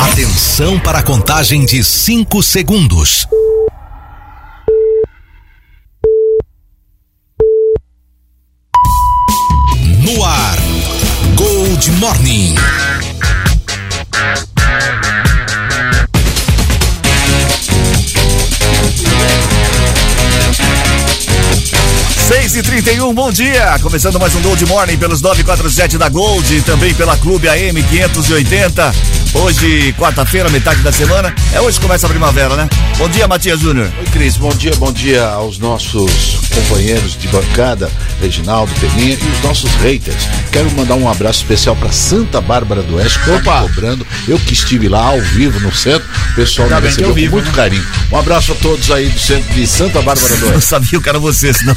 Atenção para a contagem de 5 segundos. No ar, Gold Morning. Seis e trinta e um, bom dia! Começando mais um Gold Morning pelos 947 da Gold e também pela Clube AM 580. Hoje, quarta-feira, metade da semana. É hoje que começa a primavera, né? Bom dia, Matias Júnior. Oi, Cris. Bom dia, bom dia aos nossos companheiros de bancada, Reginaldo, Peninha e os nossos haters. Quero mandar um abraço especial para Santa Bárbara do Oeste, que tá cobrando. Eu que estive lá ao vivo no centro, o pessoal me recebeu com muito carinho. Um abraço a todos aí do centro de Santa Bárbara do Eu Oeste. sabia que era você, senão.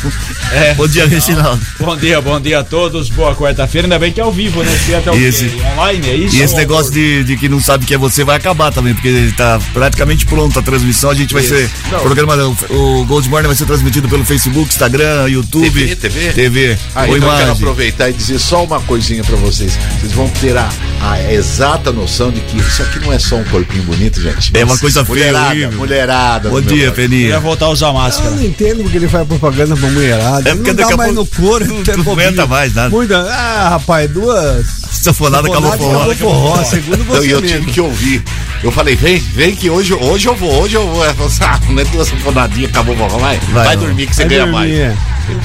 É. Bom dia, Reginaldo. Bom dia, bom dia a todos. Boa quarta-feira. Ainda bem que é ao vivo, né? Se até o online, é isso? E esse negócio de, de que não sabe que é você vai acabar também, porque tá praticamente pronta a transmissão. A gente vai Isso. ser. Não. Programa, o, o Gold Morning vai ser transmitido pelo Facebook, Instagram, YouTube. TV, TV? TV. Ah, então eu quero aproveitar e dizer só uma coisinha pra vocês. Vocês vão ter a, a exata noção de que isso aqui não é só um corpinho bonito, gente. É uma coisa feia, mulherada, horrível. mulherada. Bom no dia, lado. Eu ia Peninha. voltar a usar Eu máscara. não entendo porque ele faz propaganda pra mulherada. É Ele porque não daqui dá a mais no pouco couro. não- não bobinho. aguenta mais nada. Muita, ah, rapaz, duas. Sanfonada acabou Acabou forró. forró, segundo você eu mesmo. tive que ouvir. Eu falei, vem, vem que hoje, hoje eu vou, hoje eu vou. Ela falou assim, ah, não é duas sanfonadinhas, acabou, vai, vai, vai não. dormir que você Vai ganha dormir, mais. é.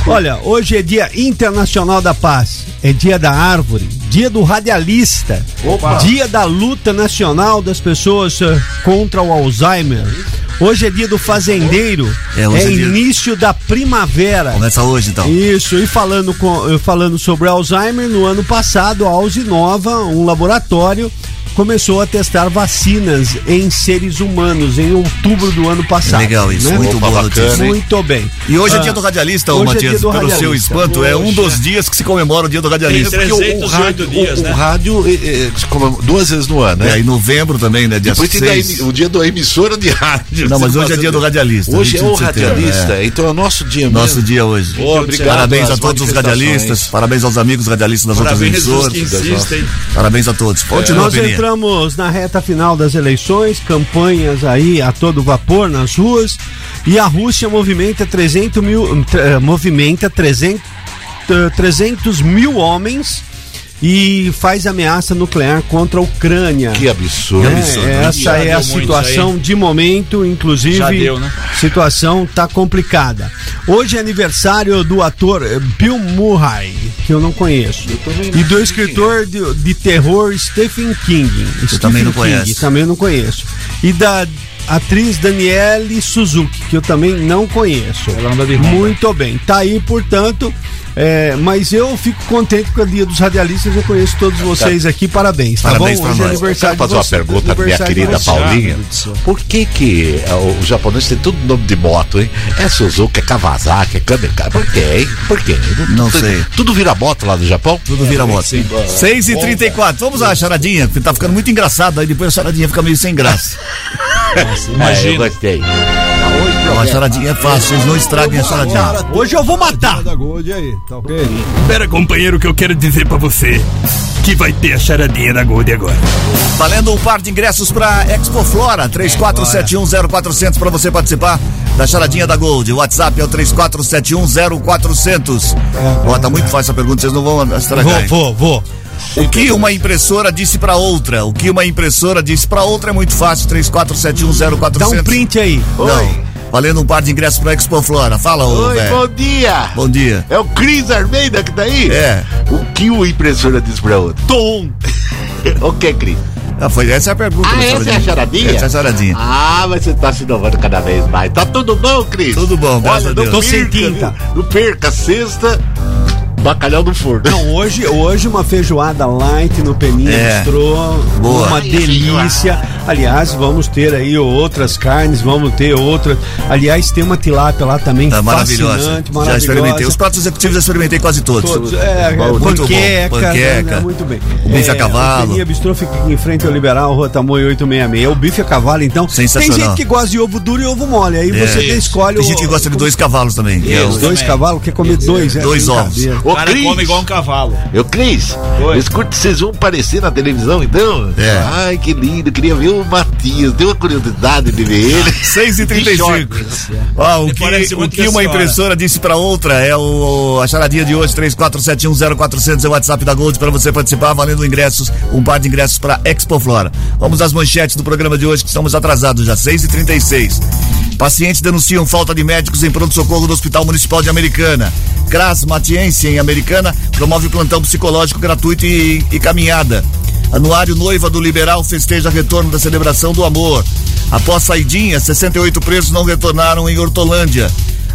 Olha, hoje é dia internacional da paz, é dia da árvore, dia do radialista, Opa. dia da luta nacional das pessoas eh, contra o Alzheimer. Hoje é dia do fazendeiro, É, é, hoje é dia- início da primavera. Começa hoje então. Isso, e falando, com, falando sobre Alzheimer, no ano passado a Alzinova, um laboratório, começou a testar vacinas em seres humanos em outubro do ano passado. Legal isso, né? muito Opa, boa bacana, notícia. Muito bem. E hoje é Ah, dia do radialista, ô hoje é Matias, dia do pelo seu radialista. espanto, é um dos dias que se comemora o dia do radialista. Tem Porque o- o 308 rádio, dias, o, né? o rádio comemora duas vezes no ano, né? É, em novembro também, né? Dia Depois tem da 6. emi- o dia do emissora de rádio. Não, mas hoje é dia do radialista. Hoje é 21 o radialista, é. então é o nosso dia Nosso mesmo. dia hoje. Obrigado parabéns a todos os radialistas, parabéns aos amigos radialistas das Parabéns outras emissoras. Parabéns a todos. Continua, Peninha. Entramos na reta final das eleições, campanhas aí a todo vapor nas ruas, e a Rússia movimenta 300 mil, eh, movimenta 300, eh, 300 mil homens e faz ameaça nuclear contra a Ucrânia. Que absurdo. É, né? essa é a situação de momento, inclusive. Já deu, né? Situação tá complicada. Hoje é aniversário do ator Bill Murray, que eu não conheço, e do escritor de, de terror Stephen King. Stephen também não King, conhece. Também não conheço. E da atriz Daniele Suzuki, que eu também não conheço. Ela anda de Honda. Muito bem. Tá aí, portanto. É, mas eu fico contente com o dia dos radialistas. Eu conheço todos vocês aqui. Parabéns, tá Parabéns bom? pra Hoje é nós. Quero aniversário fazer uma pergunta pra minha querida. Paulinha. Por que que ah, o japonês tem todo nome de moto, hein? É Suzuki, é Kawasaki, é Kamikaze. Por quê, hein? Por quê? Não sei. Tudo vira moto lá no Japão? Tudo vira moto. 6 e 34 Vamos lá, charadinha, porque tá ficando muito engraçado. Aí depois a charadinha fica meio sem graça. É, eu gostei. Ó, a charadinha é fácil, vocês não estraguem a charadinha. Hoje eu vou matar. Da Gold aí, tá ok? Pera, companheiro, que eu quero dizer pra você que vai ter a charadinha da Gold agora. Valendo um par de ingressos pra Expo Flora, 34710400 pra você participar da charadinha da Gold. O WhatsApp é o 34710400. Ó, tá muito fácil a pergunta, vocês não vão estragar. Vou, vou, vou. O que uma impressora disse pra outra? O que uma impressora disse pra outra é muito fácil, 34710400. Dá um print aí. Não. Valendo um par de ingressos pra Expo Flora. Fala, ô, Oi, velho. bom dia! Bom dia. É o Cris Armeida que tá aí? É. O que o impressora diz pra outra? Tom. O que, Cris? Ah, foi, essa é a pergunta. Ah, da essa é a charadinha? Essa é a charadinha. Ah, mas você tá se inovando cada vez mais. Tá tudo bom, Cris? Tudo bom, graças Olha, a Deus. Não Tô sem perca, tinta. Não perca, sexta. Bacalhau do forno. Não, hoje, hoje uma feijoada light no Peninha É. Boa. uma delícia. Aliás, vamos ter aí outras carnes, vamos ter outras. Aliás, tem uma tilápia lá também Tá maravilhosa. fascinante, Já maravilhosa. experimentei. Os pratos executivos eu experimentei quase todos. Todos, é, Muito bom. panqueca, Panqueca. né, muito bem. O bife É, a cavalo. O Peninha Bistrô fica em frente ao Liberal, Rua Tamoio 866. O bife a cavalo, então. Tem Sensacional. gente que gosta de ovo duro e ovo mole. Aí É. você escolhe Tem o. gente que gosta de dois cavalos também. que é Os o- dois cavalos, quer comer dois, é Dois ovos. Ô, cara Cris. come igual um cavalo. Eu, Cris, escute, vocês vão aparecer na televisão então? É. Ai, que lindo, queria ver o Matias, deu uma curiosidade de ver ele. 6 e 35 Ó, o que, o que uma impressora disse pra outra é o, a charadinha de hoje, 34710400 é o WhatsApp da Gold pra você participar, valendo ingressos, um par de ingressos pra Expo Flora. Vamos às manchetes do programa de hoje, que estamos atrasados já, 6 e 36 Pacientes denunciam falta de médicos em pronto-socorro do Hospital Municipal de Americana. CRAS Matiense, em Americana, promove plantão psicológico gratuito e, e caminhada. Anuário Noiva do Liberal festeja retorno da celebração do amor. Após saidinha, 68 presos não retornaram em Hortolândia.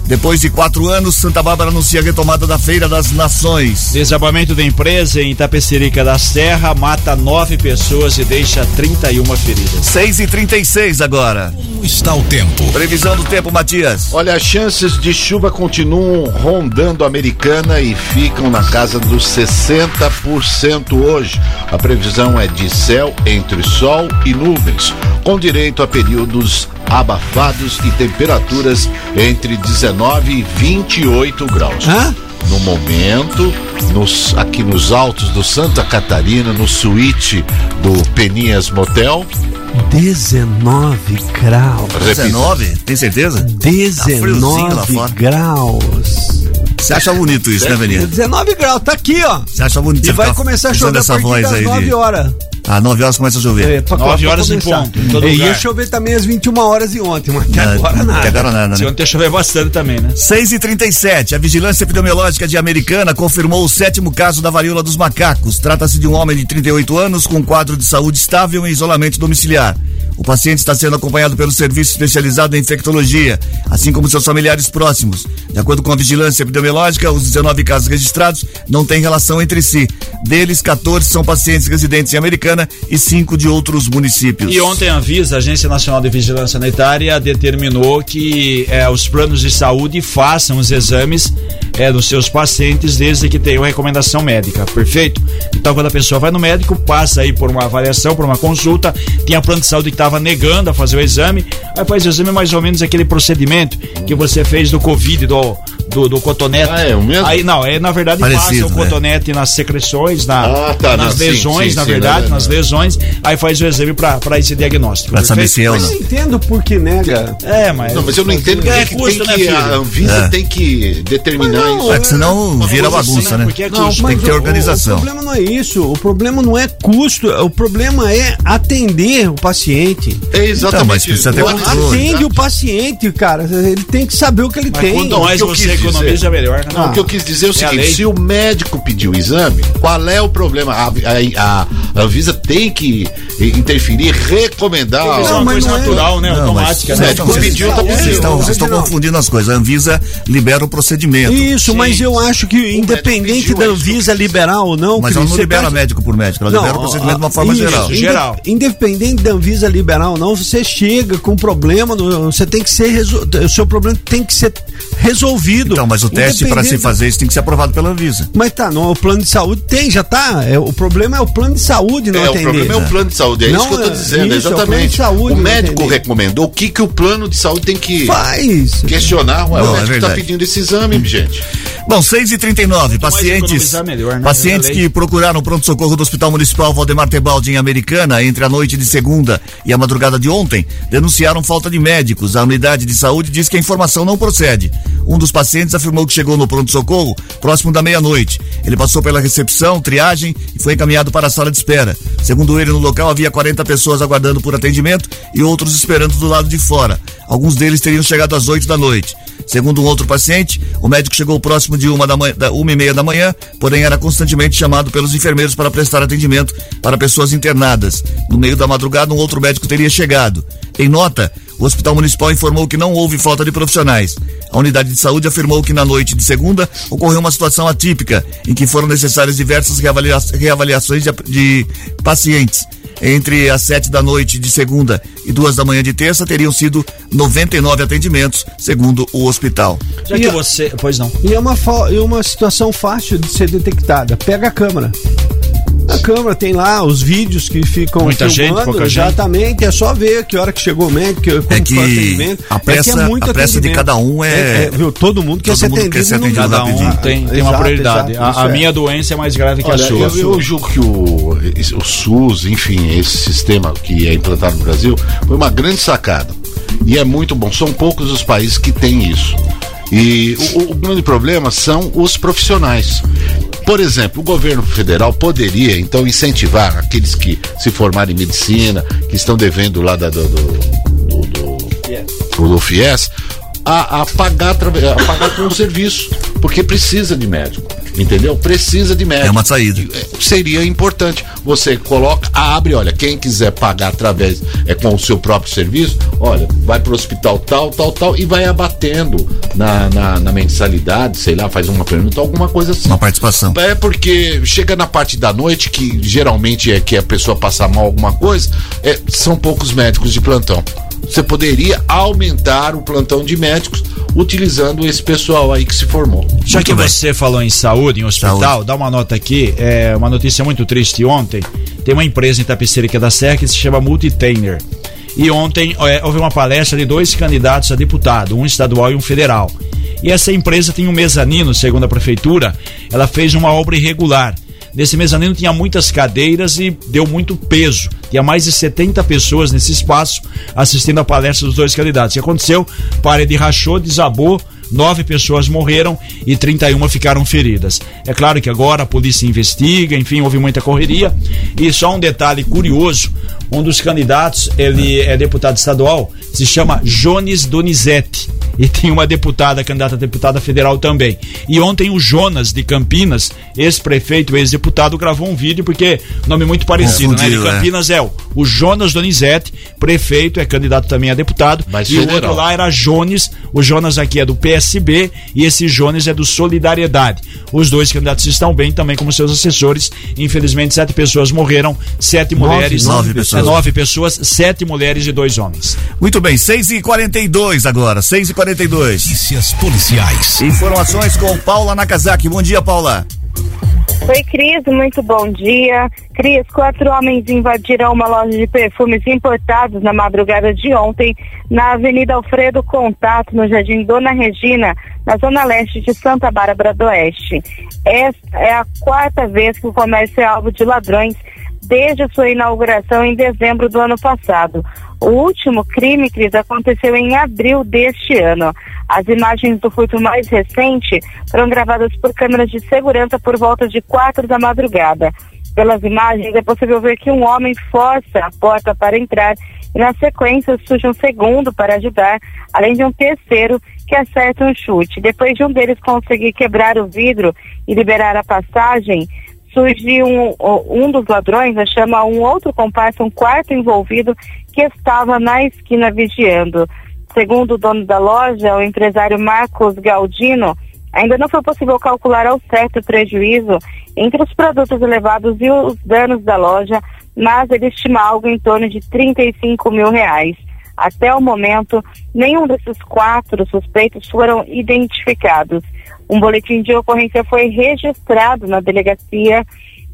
Depois de quatro anos, Santa Bárbara anuncia a retomada da Feira das Nações. Desabamento da empresa em Itapecerica da Serra mata nove pessoas e deixa 31 feridas. 6 e 36 agora. Como está o tempo? Previsão do tempo, Matias. Olha, as chances de chuva continuam rondando a americana e ficam na casa dos 60% hoje. A previsão é de céu entre sol e nuvens, com direito a períodos abafados e temperaturas entre 19 e 28 graus. Hã? No momento, nos, aqui nos altos do Santa Catarina, no suíte do Peninhas Motel, 19 graus. repito, 19? Tem certeza? Tá friozinho lá 19 fora. graus. Você acha bonito isso, né, Venia? 19 graus, tá aqui, ó. Você acha bonito E você vai ficar começar a chover a partir voz das aí 9 de... horas. Ah, 9 horas começa a chover. É, pra, Nove pra horas em ponto, em E ia chover também às 21 horas de ontem, mas até Ah, agora Até nada. agora nada, Se né? ontem choveu bastante também, né? 6 e 37 a Vigilância Epidemiológica de Americana confirmou o sétimo caso da varíola dos macacos. Trata-se de um homem de 38 anos com quadro de saúde estável em isolamento domiciliar. O paciente está sendo acompanhado pelo serviço especializado em infectologia, assim como seus familiares próximos. De acordo com a Vigilância Epidemiológica, os 19 casos registrados não têm relação entre si. Deles, 14 são pacientes residentes em Americana e 5 de outros municípios. E ontem a Visa, a Agência Nacional de Vigilância Sanitária, determinou que eh, os planos de saúde façam os exames eh, dos seus pacientes desde que tenham recomendação médica, perfeito? Então quando a pessoa vai no médico, passa aí por uma avaliação, por uma consulta, tem a plano de saúde que estava negando a fazer o exame, aí faz o exame mais ou menos aquele procedimento que você fez do Covid, do, do, do cotonete. Ah, é o mesmo? Aí não, é na verdade Parecido, passa o né? cotonete nas secreções, na, Ah, tá, nas não, sim, lesões, sim, na sim, verdade, né, nas né. lesões, aí faz o exame para esse diagnóstico. Pra saber se é ou Mas não. eu entendo por que nega. É, mas. Não, mas eu não entendo É que, custo, tem né, que filho? a Anvisa É. tem que determinar Mas não, isso. É que senão vira coisa bagunça, assim, né? porque é Não, custo. tem que ter organização. O, problema não é isso. O problema não é custo. O problema é atender o paciente. É Então, mas exatamente precisa ter O controle. Atende o paciente, cara. Ele tem que saber o que ele tem. quanto mais eu você economiza, melhor, né? Não, o que eu quis dizer é o É seguinte: lei. se o médico pedir o exame, qual é o problema? A, a, a Anvisa tem que interferir, recomendar. Isso é Não, uma mas coisa não é- natural, né? Não, Automática, mas- né? médico Vocês pediu, tá Vocês pedindo. estão, vocês estão Não. confundindo as coisas. A Anvisa libera o procedimento. Isso, mas eu acho que independente pediu, da é Anvisa liberar ou não, Mas ela não libera tá- médico por médico, ela libera o procedimento de uma forma isso, geral. Geral. Independente da Anvisa liberar ou não, você chega com problema, no- você tem que ser resol- o seu problema tem que ser resolvido. Então, mas o teste para se fazer isso tem que ser aprovado pela Anvisa. Mas tá, não, o plano de saúde tem, já tá. É, o problema é o plano de saúde não É, o atender. problema é o plano de saúde, é Não, isso que eu tô é- dizendo, isso, é o exatamente. saúde, o médico recomendou o que, que o plano de saúde tem que Faz. questionar. Ué, Não, o é médico está verdade. pedindo esse exame, gente. Bom, 6 e 39 mais pacientes, melhor, né? pacientes É que procuraram o pronto-socorro do Hospital Municipal Valdemar Tebaldi em Americana entre a noite de segunda e a madrugada de ontem denunciaram falta de médicos. A unidade de saúde diz que a informação não procede. Um dos pacientes afirmou que chegou no pronto-socorro próximo da meia-noite. Ele passou pela recepção, triagem e foi encaminhado para a sala de espera. Segundo ele, no local havia 40 pessoas aguardando por atendimento e outros esperando do lado de fora. Alguns deles teriam chegado às 8 da noite. Segundo um outro paciente, o médico chegou próximo de uma, da manhã, da uma e meia da manhã, porém era constantemente chamado pelos enfermeiros para prestar atendimento para pessoas internadas. No meio da madrugada, um outro médico teria chegado. Em nota, O Hospital Municipal informou que não houve falta de profissionais. A unidade de saúde afirmou que na noite de segunda ocorreu uma situação atípica, em que foram necessárias diversas reavalia reavaliações de, de pacientes. Entre as sete da noite de segunda e duas da manhã de terça, teriam sido 99 atendimentos, segundo o hospital. Já que você. Pois não. E é uma, fa- e uma situação fácil de ser detectada. Pega a câmera. A câmera tem lá os vídeos que ficam Muita gente, filmando, pouca gente. exatamente, é só ver que hora que chegou o médico, que- como É que foi o que atendimento. a pressa- é que é muito a pressa de cada um é- viu, todo mundo quer todo ser mundo atendido. quer ser atendido Cada um tem, tem uma Exato, prioridade. exato, a a é. minha doença é mais grave que Olha, a sua. eu, eu julgo que o, o SUS, enfim, esse sistema que é implantado no Brasil, foi uma grande sacada. E é muito bom. São poucos os países que têm isso. E o- o grande problema são os profissionais. Por exemplo, o governo federal poderia, então, incentivar aqueles que se formaram em medicina, que estão devendo lá da, do, do, do, do, do FIES, a, a pagar, a pagar com o serviço, porque precisa de médico. Entendeu? Precisa de médico. É uma saída. É, Seria importante. Você coloca, abre, olha, quem quiser pagar através, é com o seu próprio serviço, olha, vai pro hospital tal, tal, tal, e vai abatendo na, na, na mensalidade, sei lá, faz uma pergunta, alguma coisa assim. Uma participação. É porque chega na parte da noite, que geralmente é que a pessoa passa mal alguma coisa, é, são poucos médicos de plantão. Você poderia aumentar o plantão de médicos utilizando esse pessoal aí que se formou. Já Muito que bem. você falou em saúde, em hospital, Saúde. dá uma nota aqui, é uma notícia muito triste ontem. Tem uma empresa em Tapeceira que é da Serra que se chama Multitainer. E ontem é, houve uma palestra de dois candidatos a deputado, um estadual e um federal. E essa empresa tem um mezanino, segundo a prefeitura, ela fez uma obra irregular. Nesse mezanino tinha muitas cadeiras e deu muito peso. Tinha mais de 70 pessoas nesse espaço assistindo a palestra dos dois candidatos. Que aconteceu? Parede rachou, desabou, nove pessoas morreram e 31 ficaram feridas. É claro que agora a polícia investiga, enfim, houve muita correria. E só um detalhe curioso: um dos candidatos, ele é deputado estadual, se chama Jones Donizete. E tem uma deputada, candidata a deputada federal também. E ontem o Jonas de Campinas, ex-prefeito, ex-deputado, gravou um vídeo, porque nome muito parecido, né? De Confundiu, é. Campinas é o, o Jonas Donizete, prefeito, é candidato também a deputado. Mas e o federal. outro lá era Jones. O Jonas aqui é do PSB e esse Jones é do Solidariedade. Os dois candidatos estão bem também como seus assessores. Infelizmente, sete pessoas morreram, sete Nove, mulheres. nove pessoas. É, nove pessoas, sete mulheres e dois homens. Muito bem, 6h42 agora, 6h42. Notícias policiais. Informações com Paula Nakazaki. Bom dia, Paula. Oi, Cris, muito bom dia. Cris, quatro homens invadiram uma loja de perfumes importados na madrugada de ontem, na Avenida Alfredo Contato, no Jardim Dona Regina, na zona leste de Santa Bárbara do Oeste. Esta é a quarta vez que o comércio é alvo de ladrões desde a sua inauguração em dezembro do ano passado. O último crime, Cris, aconteceu em abril deste ano. As imagens do furto mais recente foram gravadas por câmeras de segurança por volta de quatro da madrugada. Pelas imagens, é possível ver que um homem força a porta para entrar e, na sequência, surge um segundo para ajudar, além de um terceiro que acerta um chute. Depois de um deles conseguir quebrar o vidro e liberar a passagem, surge um, um dos ladrões, né, chama um outro comparsa, um quarto envolvido, que estava na esquina vigiando. Segundo o dono da loja, o empresário Marcos Galdino, ainda não foi possível calcular ao certo o prejuízo entre os produtos levados e os danos da loja, mas ele estima algo em torno de 35 mil reais. Até o momento, nenhum desses quatro suspeitos foram identificados. Um boletim de ocorrência foi registrado na delegacia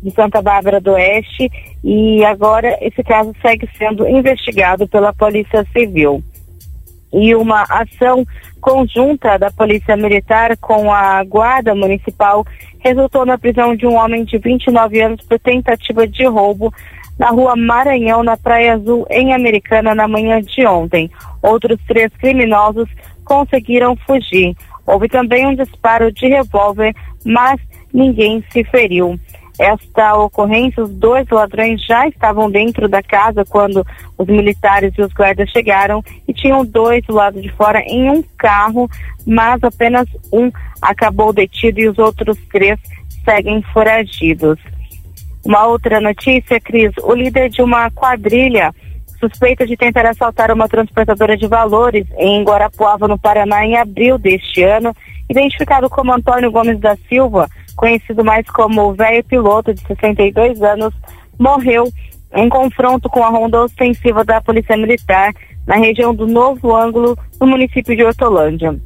de Santa Bárbara do Oeste e agora esse caso segue sendo investigado pela Polícia Civil. E uma ação conjunta da Polícia Militar com a Guarda Municipal resultou na prisão de um homem de 29 anos por tentativa de roubo na rua Maranhão, na Praia Azul, em Americana, na manhã de ontem. Outros três criminosos conseguiram fugir. Houve também um disparo de revólver, mas ninguém se feriu. Esta ocorrência, os dois ladrões já estavam dentro da casa quando os militares e os guardas chegaram e tinham dois do lado de fora em um carro, mas apenas um acabou detido e os outros três seguem foragidos. Uma outra notícia, Cris, o líder de uma quadrilha suspeita de tentar assaltar uma transportadora de valores em Guarapuava, no Paraná, em abril deste ano, identificado como Antônio Gomes da Silva, conhecido mais como o velho piloto de 62 anos, morreu em confronto com a ronda ostensiva da Polícia Militar na região do Novo Ângulo, no município de Hortolândia.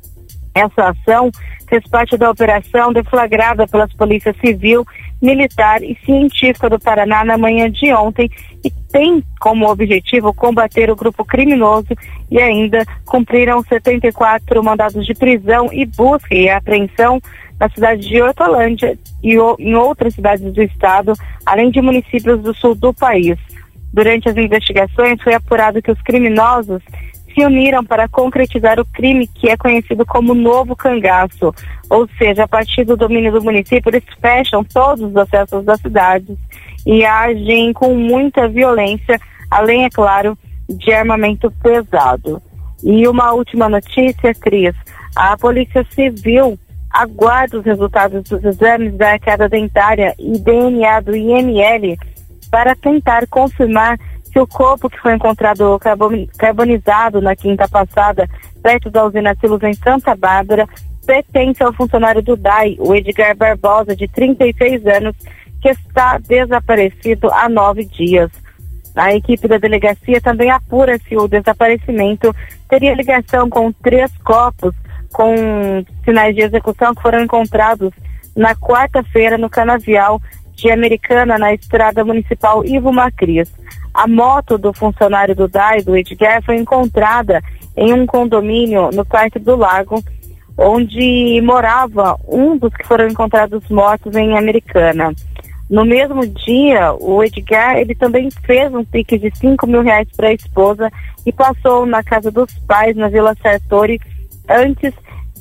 Essa ação fez parte da operação deflagrada pelas polícias civil, militar e científica do Paraná na manhã de ontem e tem como objetivo combater o grupo criminoso e ainda cumpriram 74 mandados de prisão e busca e apreensão na cidade de Hortolândia e em outras cidades do estado, além de municípios do sul do país. Durante as investigações foi apurado que os criminosos se uniram para concretizar o crime que é conhecido como Novo Cangaço, ou seja, a partir do domínio do município, eles fecham todos os acessos das cidades e agem com muita violência, além, é claro, de armamento pesado. E uma última notícia, Cris, a Polícia Civil aguarda os resultados dos exames da arcada dentária e DNA do IML para tentar confirmar se o corpo que foi encontrado carbonizado na quinta passada, perto da usina Silos em Santa Bárbara, pertence ao funcionário do DAI, o Edgar Barbosa, de 36 anos, que está desaparecido há nove dias. A equipe da delegacia também apura se o desaparecimento teria ligação com três copos com sinais de execução que foram encontrados na quarta-feira no canavial de Americana, na estrada municipal Ivo Macris. A moto do funcionário do DAI, do Edgar, foi encontrada em um condomínio no Parque do Lago, onde morava um dos que foram encontrados mortos em Americana. No mesmo dia, o Edgar ele também fez um pique de 5 mil reais para a esposa e passou na casa dos pais, na Vila Sartori, antes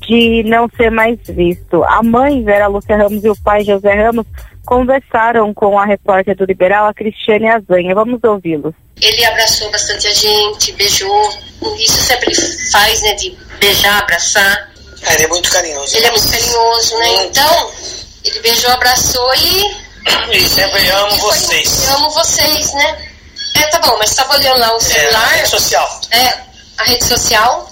de não ser mais visto. A mãe, Vera Lúcia Ramos, e o pai, José Ramos, conversaram com a repórter do Liberal, a Cristiane Azanha. Vamos ouvi-los. Ele abraçou bastante a gente, beijou. Isso sempre faz, né, de beijar, abraçar. É, ele é muito carinhoso. Ele é muito carinhoso, né? Muito. Então, ele beijou, abraçou e... E sempre amo vocês. Foi, amo vocês, né? É, tá bom, mas estava olhando lá o celular. É, a rede social. É, a rede social.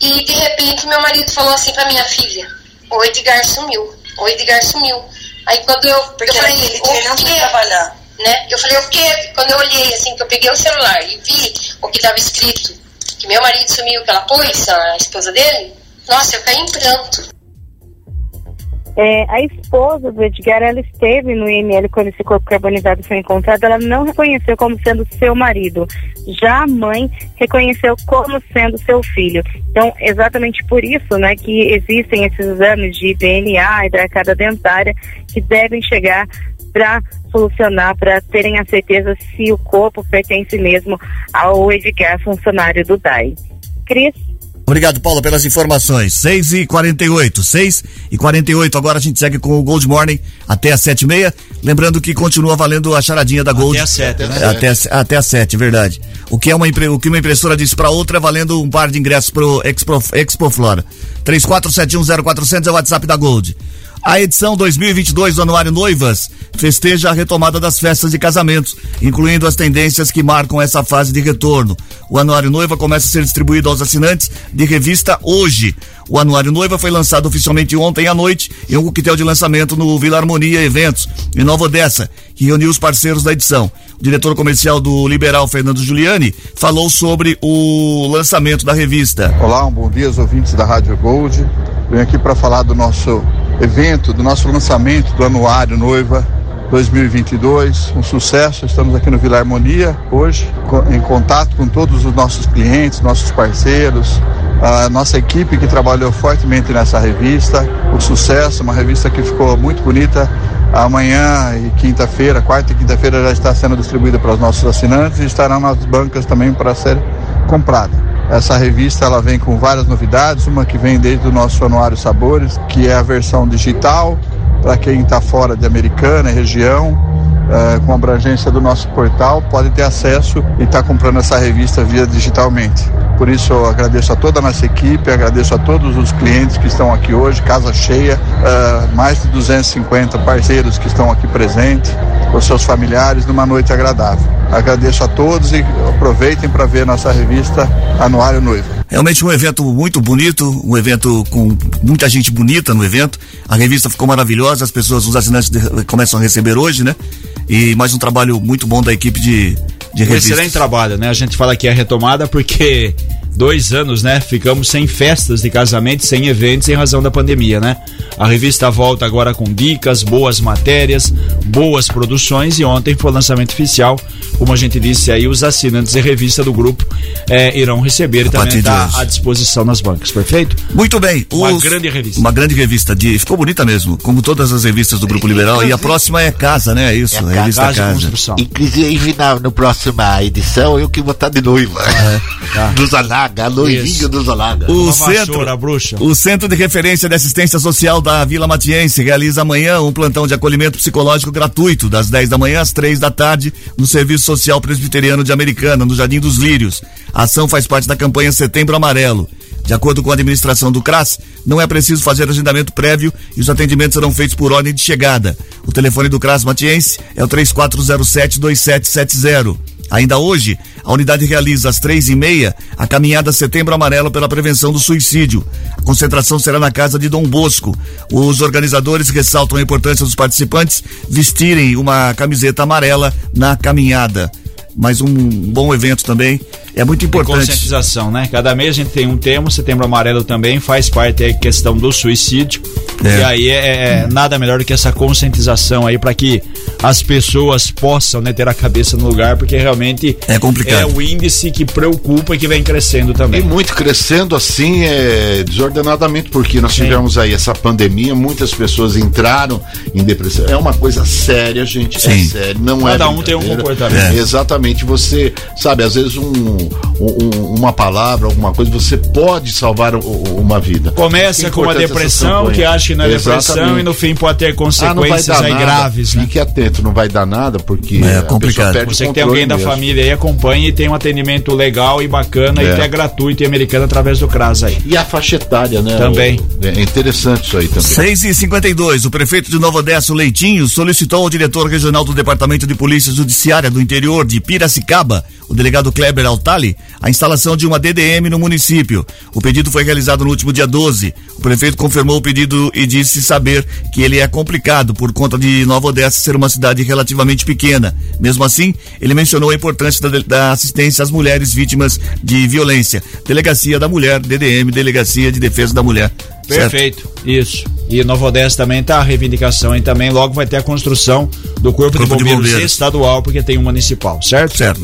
E de repente meu marido falou assim pra minha filha: O Edgar sumiu. O Edgar sumiu. Aí quando eu, Porque eu falei, ele treinando pra trabalhar. Né? Eu falei, o quê? Quando eu olhei assim, que eu peguei o celular e vi o que estava escrito, que meu marido sumiu, que ela pôs, a esposa dele, nossa, eu caí em pranto. É, a esposa do Edgar, ela esteve no IML quando esse corpo carbonizado foi encontrado, ela não reconheceu como sendo seu marido. Já a mãe reconheceu como sendo seu filho. Então, exatamente por isso, né, que existem esses exames de DNA e da arcada dentária que devem chegar para solucionar, para terem a certeza se o corpo pertence mesmo ao Edgar, funcionário do DAI. Cris? Obrigado, Paulo, pelas informações. 6 e 48 6 e 48 Agora a gente segue com o Gold Morning até as 7 e meia. Lembrando que continua valendo a charadinha da Gold. Até as 7, né? Até, até as 7, verdade. O que, é uma, o que uma impressora disse para outra é valendo um par de ingressos pro Expo, Expo Flora. 34710400 é o WhatsApp da Gold. A edição 2022 do Anuário Noivas festeja a retomada das festas de casamentos, incluindo as tendências que marcam essa fase de retorno. O Anuário Noiva começa a ser distribuído aos assinantes de revista hoje. O Anuário Noiva foi lançado oficialmente ontem à noite em um coquetel de lançamento no Vila Harmonia Eventos, em Nova Odessa, que reuniu os parceiros da edição. O diretor comercial do Liberal, Fernando Giuliani, falou sobre o lançamento da revista. Olá, um bom dia aos ouvintes da Rádio Gold. Venho aqui para falar do nosso evento, do nosso lançamento do Anuário Noiva 2022, um sucesso. Estamos aqui no Vila Harmonia hoje, em contato com todos os nossos clientes, nossos parceiros, a nossa equipe que trabalhou fortemente nessa revista. O sucesso, uma revista que ficou muito bonita. Amanhã e quinta-feira, quarta e quinta-feira já está sendo distribuída para os nossos assinantes e estará nas bancas também para ser comprada. Essa revista ela vem com várias novidades, uma que vem desde o nosso Anuário Sabores, que é a versão digital, para quem está fora de Americana região, é, com abrangência do nosso portal, pode ter acesso e estar tá comprando essa revista via digitalmente. Por isso eu agradeço a toda a nossa equipe, agradeço a todos os clientes que estão aqui hoje, casa cheia, uh, mais de 250 parceiros que estão aqui presentes, com seus familiares, numa noite agradável. Agradeço a todos e aproveitem para ver nossa revista Anuário Noivo. Realmente um evento muito bonito, um evento com muita gente bonita no evento. A revista ficou maravilhosa, as pessoas, os assinantes de, começam a receber hoje, né? E mais um trabalho muito bom da equipe de, de Um excelente trabalho, né? A gente fala que é retomada porque dois anos, né? Ficamos sem festas de casamento, sem eventos em razão da pandemia, né? A revista volta agora com dicas, boas matérias, boas produções e ontem foi o lançamento oficial. Como a gente disse aí, os assinantes e revista do grupo eh, irão receber e também está à disposição nas bancas, perfeito? Muito bem. Uma os- grande revista. Uma grande revista. De, ficou bonita mesmo, como todas as revistas do Grupo Liberal. E a próxima é Casa, né? É isso, É a revista Casa. Inclusive, na no próxima edição, eu que vou estar de noiva. Do Zalaga, a do Zalaga. O centro, o Centro de Referência de Assistência Social da Vila Matiense realiza amanhã um plantão de acolhimento psicológico gratuito, das 10 da manhã às 3 da tarde, no Serviço Social Presbiteriano de Americana, no Jardim dos Lírios. A ação faz parte da campanha Setembro Amarelo. De acordo com a administração do CRAS, não é preciso fazer agendamento prévio e os atendimentos serão feitos por ordem de chegada. O telefone do CRAS Matiense é o 3407-2770. Ainda hoje, a unidade realiza às três e meia a caminhada Setembro Amarelo pela prevenção do suicídio. A concentração será na casa de Dom Bosco. Os organizadores ressaltam a importância dos participantes vestirem uma camiseta amarela na caminhada. Mais um bom evento também. É muito importante. conscientização, né? Cada mês a gente tem um tema, setembro amarelo também faz parte aí questão do suicídio. É. E aí é, é nada melhor do que essa conscientização aí para que as pessoas possam né, ter a cabeça no lugar, porque realmente é complicado. É o índice que preocupa e que vem crescendo também. E muito crescendo assim, é, desordenadamente, porque nós tivemos aí essa pandemia, muitas pessoas entraram em depressão. É uma coisa séria, gente. É Sim. sério. Não Cada é um tem um comportamento. É. Exatamente. Você, sabe, às vezes um, um- uma palavra, alguma coisa, você pode salvar uma vida. Começa com uma depressão, que acha que não é depressão, e no fim pode ter Ah, consequências dar aí nada. graves, né? Fique atento, não vai dar nada, porque É perde Você que tem alguém da mesmo. família aí, acompanhe e tem um atendimento legal e bacana É. e que é gratuito e americano através do CRAS aí. E a faixa etária, né? Também. O- é interessante isso aí também. 6 e 52 o prefeito de Nova Odessa, Leitinho, solicitou ao diretor regional do Departamento de Polícia Judiciária do Interior de Piracicaba, o delegado Kleber Altali, a instalação de uma DDM no município. O pedido foi realizado no último dia 12. O prefeito confirmou o pedido e disse saber que ele é complicado por conta de Nova Odessa ser uma cidade relativamente pequena. Mesmo assim, ele mencionou a importância da, da assistência às mulheres vítimas de violência. Delegacia da Mulher, DDM, Delegacia de Defesa da Mulher. Certo? Perfeito, isso. E Nova Odessa também tá a reivindicação e também logo vai ter a construção do Corpo, Corpo de, de bombeiros Bombeiros. estadual, porque tem um municipal, certo? Certo.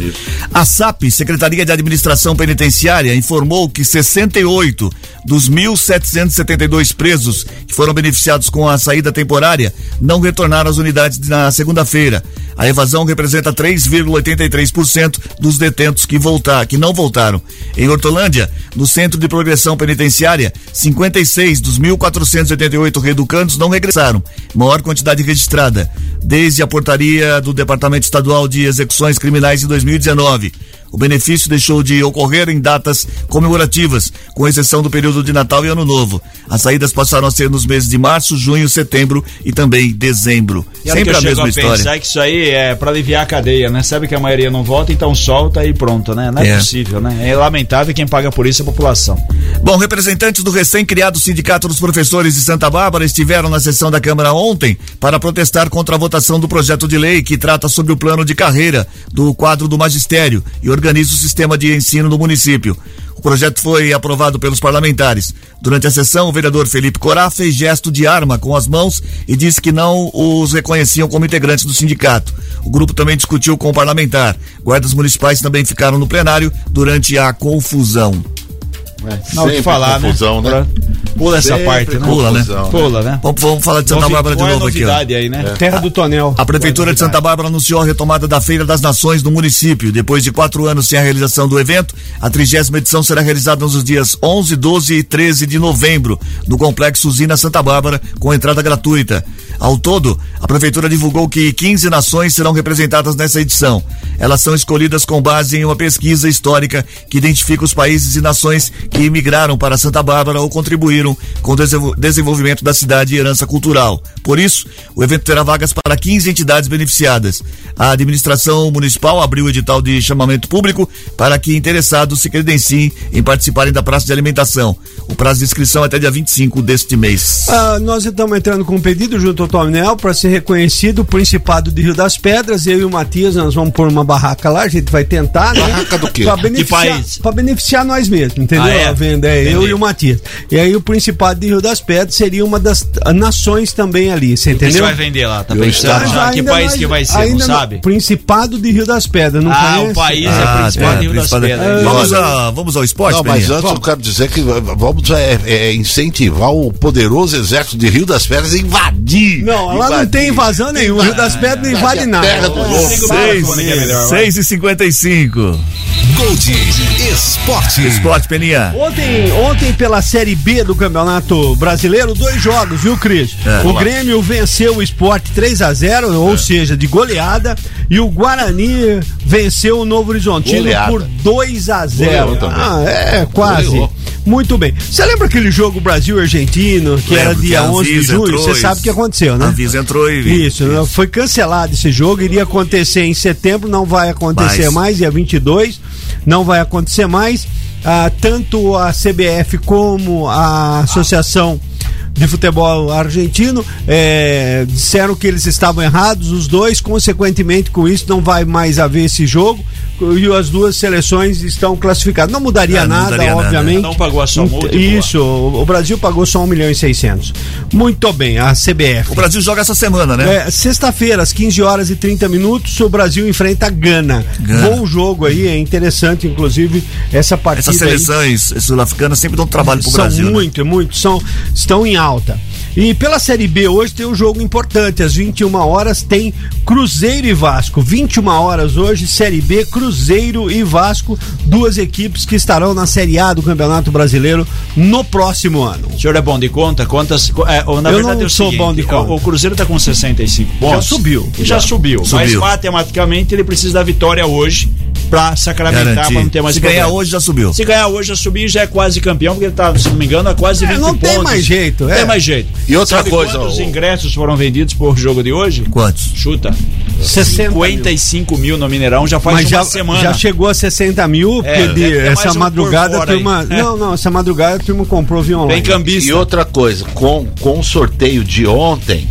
A SAP, Secretaria de Administração Penitenciária, informou que 68 dos 1.772 presos que foram beneficiados com a saída temporária não retornaram às unidades na segunda-feira. A evasão representa 3,83% dos detentos que, voltar, que não voltaram. Em Hortolândia, no Centro de Progressão Penitenciária, 56 dos 1.488 reeducandos não regressaram, maior quantidade registrada, desde a portaria do Departamento Estadual de Execuções Criminais em 2019. O benefício deixou de ocorrer em datas comemorativas, com exceção do período de Natal e Ano Novo. As saídas passaram a ser nos meses de março, junho, setembro e também dezembro. E Sempre a mesma a história. pensar que isso aí é pra aliviar a cadeia, né? Sabe que a maioria não volta, então solta e pronto, né? Não é, É. possível, né? É lamentável quem paga por isso é a população. Bom, representantes do recém-criado Sindicato dos Professores de Santa Bárbara estiveram na sessão da Câmara ontem para protestar contra a votação do projeto de lei que trata sobre o plano de carreira do quadro do magistério e organiza o sistema de ensino do município. O projeto foi aprovado pelos parlamentares. Durante a sessão, o vereador Felipe Corá fez gesto de arma com as mãos e disse que não os reconheciam como integrantes do sindicato. O grupo também discutiu com o parlamentar. Guardas municipais também ficaram no plenário durante a confusão. Não, o que Sempre falar, confusão, né? Pra- Pula essa Sempre parte, né? Pula, né? né? Pula, né? Vamos, vamos falar de Santa Novi- Bárbara de qual é novo aqui. aí, né? Terra do Tonel. A Prefeitura de Santa Bárbara anunciou a retomada da Feira das Nações no município. Depois de quatro anos sem a realização do evento, a trigésima edição será realizada nos dias 11, 12 e 13 de novembro, no Complexo Usina Santa Bárbara, com entrada gratuita. Ao todo, a Prefeitura divulgou que 15 nações serão representadas nessa edição. Elas são escolhidas com base em uma pesquisa histórica que identifica os países e nações que imigraram para Santa Bárbara ou contribuíram com o desenvol- desenvolvimento da cidade e herança cultural. Por isso, o evento terá vagas para 15 entidades beneficiadas. A administração municipal abriu o edital de chamamento público para que interessados se credenciem em participarem da praça de alimentação. O prazo de inscrição é até dia 25 deste mês. Ah, nós estamos entrando com um pedido junto ao Tonel para ser reconhecido o Principado de Rio das Pedras. Eu e o Matias, nós vamos pôr uma barraca lá, a gente vai tentar, né? Barraca do quê? Que beneficiar, beneficiar nós mesmos, entendeu? Ah, é? A venda é eu Entendi. e o Matias. E aí o Principado de Rio das Pedras seria uma das nações também ali, você que você entendeu? vai vender lá? Tá Eu pensando? já? Que país que vai ser, não sabe? Principado de Rio das Pedras, não Ah, conhece? o país é Ah, principal é, de Rio das Principado- Pedras. Vamos, a- vamos ao esporte, Não, mas antes eu quero dizer que vamos é, é, incentivar o poderoso exército de Rio das Pedras a invadir. Não, lá não Invadir. tem invasão nenhuma. Rio das Pedras não invade a nada. terra do É, louco. para Seis, com isso. 6 e 55 Gold Esporte. Esporte, Peninha. Ontem, ontem, pela Série B do Campeonato Brasileiro, dois jogos, viu, Cris? É. o Grêmio venceu o Sport 3 a 0 ou seja, de goleada, e o Guarani venceu o Novo Horizontino Goleada. por 2 a 0 Goleou também. Ah, é, quase. Goleou. Muito bem. Você lembra aquele jogo Brasil e Argentino, que era Lembro que dia a 11 de julho? Você sabe o que aconteceu, né? A Anvisa entrou e. Isso, né? foi cancelado esse jogo, iria acontecer em setembro, não vai acontecer Mas- mais, dia 22, não vai acontecer mais. Ah, tanto a CBF como a Associação de Futebol Argentino eh, disseram que eles estavam errados, os dois, consequentemente com isso não vai mais haver esse jogo e as duas seleções estão classificadas. Não mudaria É, não nada, mudaria nada. obviamente. Não pagou a sua multa. Isso, o Brasil pagou só 1 milhão e 600. Muito bem, a CBF. O Brasil joga essa semana, né? É, Sexta-feira, às 15 horas e 30 minutos, o Brasil enfrenta a Gana. Gana. Bom jogo aí, é interessante, inclusive, essa partida. Essas seleções sul-africanas sempre dão trabalho pro são Brasil. né? muito, muito, são, estão em alta. E pela Série B hoje tem um jogo importante, às 21 horas tem Cruzeiro e Vasco. 21 horas hoje, Série B, Cruzeiro e Vasco, duas equipes que estarão na Série A do Campeonato Brasileiro no próximo ano. O senhor é bom de conta? Contas. É, ou, na Eu verdade não é sou seguinte, bom de conta. O, Cruzeiro está com 65 pontos. Já subiu. Já, Já. subiu. Mas Subiu. matematicamente ele precisa da vitória hoje para sacramentar, para não ter mais Se ganhar problema. hoje, já subiu. Se ganhar hoje, já subiu e já é quase campeão, porque ele tá, se não me engano, a quase É, 20 não tem pontos. mais jeito, Não é. Tem mais jeito. E outra Sabe coisa, Quantos o- ingressos foram vendidos por jogo de hoje? Quantos? Chuta. 60 mil. 55 mil no Mineirão já faz Mas uma já, semana. já chegou a 60 mil, porque É, de- ter mais essa um madrugada a fora turma. aí. Não, não, essa madrugada a turma comprou via online. Tem cambista. E outra coisa, com, com o sorteio de ontem,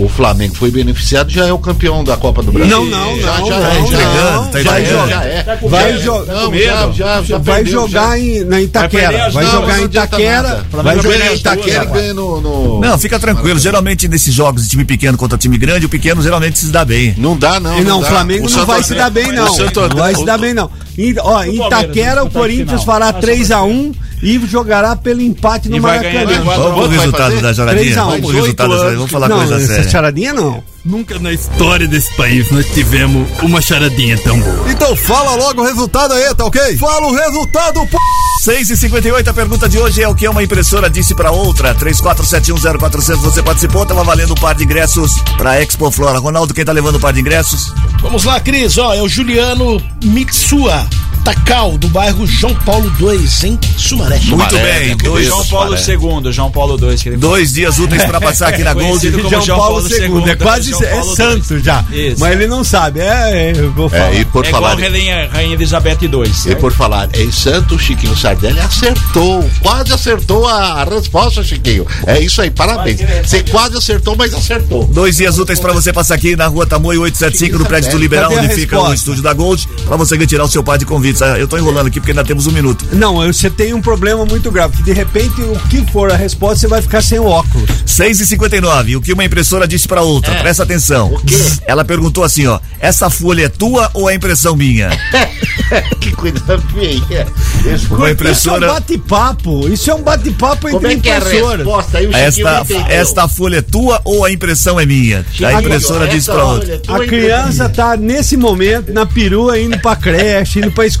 o Flamengo foi beneficiado, já é o campeão da Copa do Brasil. Não, não, já, não, já não, é, não, já não, é. tá vai entregando. jogar. Já é. Tá com Vai jogar. Tá Não, já, já, já vai perdeu, jogar já. em, na Itaquera. Vai jogar não em Itaquera. Vai jogar ganha em Itaquera. agora. ganha no, no- Não, fica tranquilo. Geralmente nesses jogos de time pequeno contra time grande, o pequeno geralmente se dá bem. Não dá, não. E não, o. Flamengo não vai se dar bem, não. Não vai se dar bem, não. E, ó, em Itaquera, o Corinthians fará Passa 3x1 e jogará pelo empate no Maracanã. Vamos pro resultado da jogadinha? 3 a 1, Vamos pro 18 resultado da jogadinha. Vamos falar não, coisa essa séria. charadinha não. Nunca na história desse país nós tivemos uma charadinha tão boa. Então fala logo o resultado aí, tá ok? Fala o resultado, pô! 6 e 58 a pergunta de hoje é o que uma impressora disse pra outra. 34710400, você participou, tava valendo um par de ingressos pra Expo Flora. Ronaldo, quem tá levando o par de ingressos? Vamos lá, Cris. Ó, é o Juliano Mitsua Takal, do bairro João Paulo II, em Sumaré. Muito Sumaré, bem, né? dois, João Paulo II, João Paulo II. que ele dois dias úteis pra passar aqui na Gold. Como João, Paulo II, é quase João é Paulo santo II. já. Isso. Mas ele não sabe, é, é, eu vou falar. É, e por é falar. igual Rainha, Rainha Elizabeth II. E por falar em Santo, Chiquinho Sardelli acertou, quase acertou a, resposta, Chiquinho. É isso aí, parabéns. Você quase acertou, mas acertou. Dois dias úteis pra você passar aqui na rua Tamoio 875, no prédio do Liberal, onde fica o estúdio da Gold, pra você retirar o seu par de convites. Eu tô enrolando aqui porque ainda temos um minuto. Não, você tem um problema muito grave, que de repente o que for a resposta você vai ficar sem o óculos. 6 e 59 o que uma impressora disse pra outra, presta atenção. Ela perguntou assim, ó, essa folha é tua ou é impressão minha? que coisa feia. Uma Isso é um impressora. bate-papo. Isso é um bate-papo Como entre é que é a impressoras. resposta? Aí o Chiquinho Esta, esta folha é tua ou a impressão é minha? A impressora disse pra outra. é A criança tá nesse momento na perua indo pra creche, indo pra escola.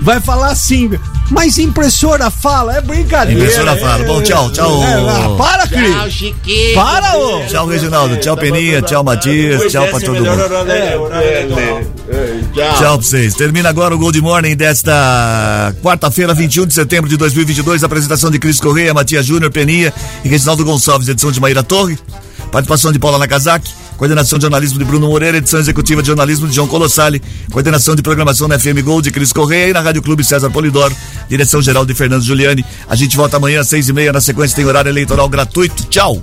Vai falar assim, mas impressora fala, é brincadeira. Impressora fala. Bom, tchau, tau. É, ah, para, Tchau, Cris. Chiquinho. Para, ô. Tchau, Reginaldo. Tchau, Peninha. Tchau, Matias. Tchau pra todo mundo. Tchau. Tchau pra vocês. Termina agora o Gold Morning desta quarta-feira, 21 de setembro de 2022. Apresentação de Cris Correia, Matias Júnior, Peninha e Reginaldo Gonçalves. Edição de Maíra Torre. Participação de Paula Nakazaki. Coordenação de jornalismo de Bruno Moreira. Edição executiva de jornalismo de João Colossali. Coordenação de programação na FM Gold de Cris Correia e na Rádio Clube César Polidoro. Direção geral de Fernando Giuliani. A gente volta amanhã às seis e meia. Na sequência tem horário eleitoral gratuito. Tchau.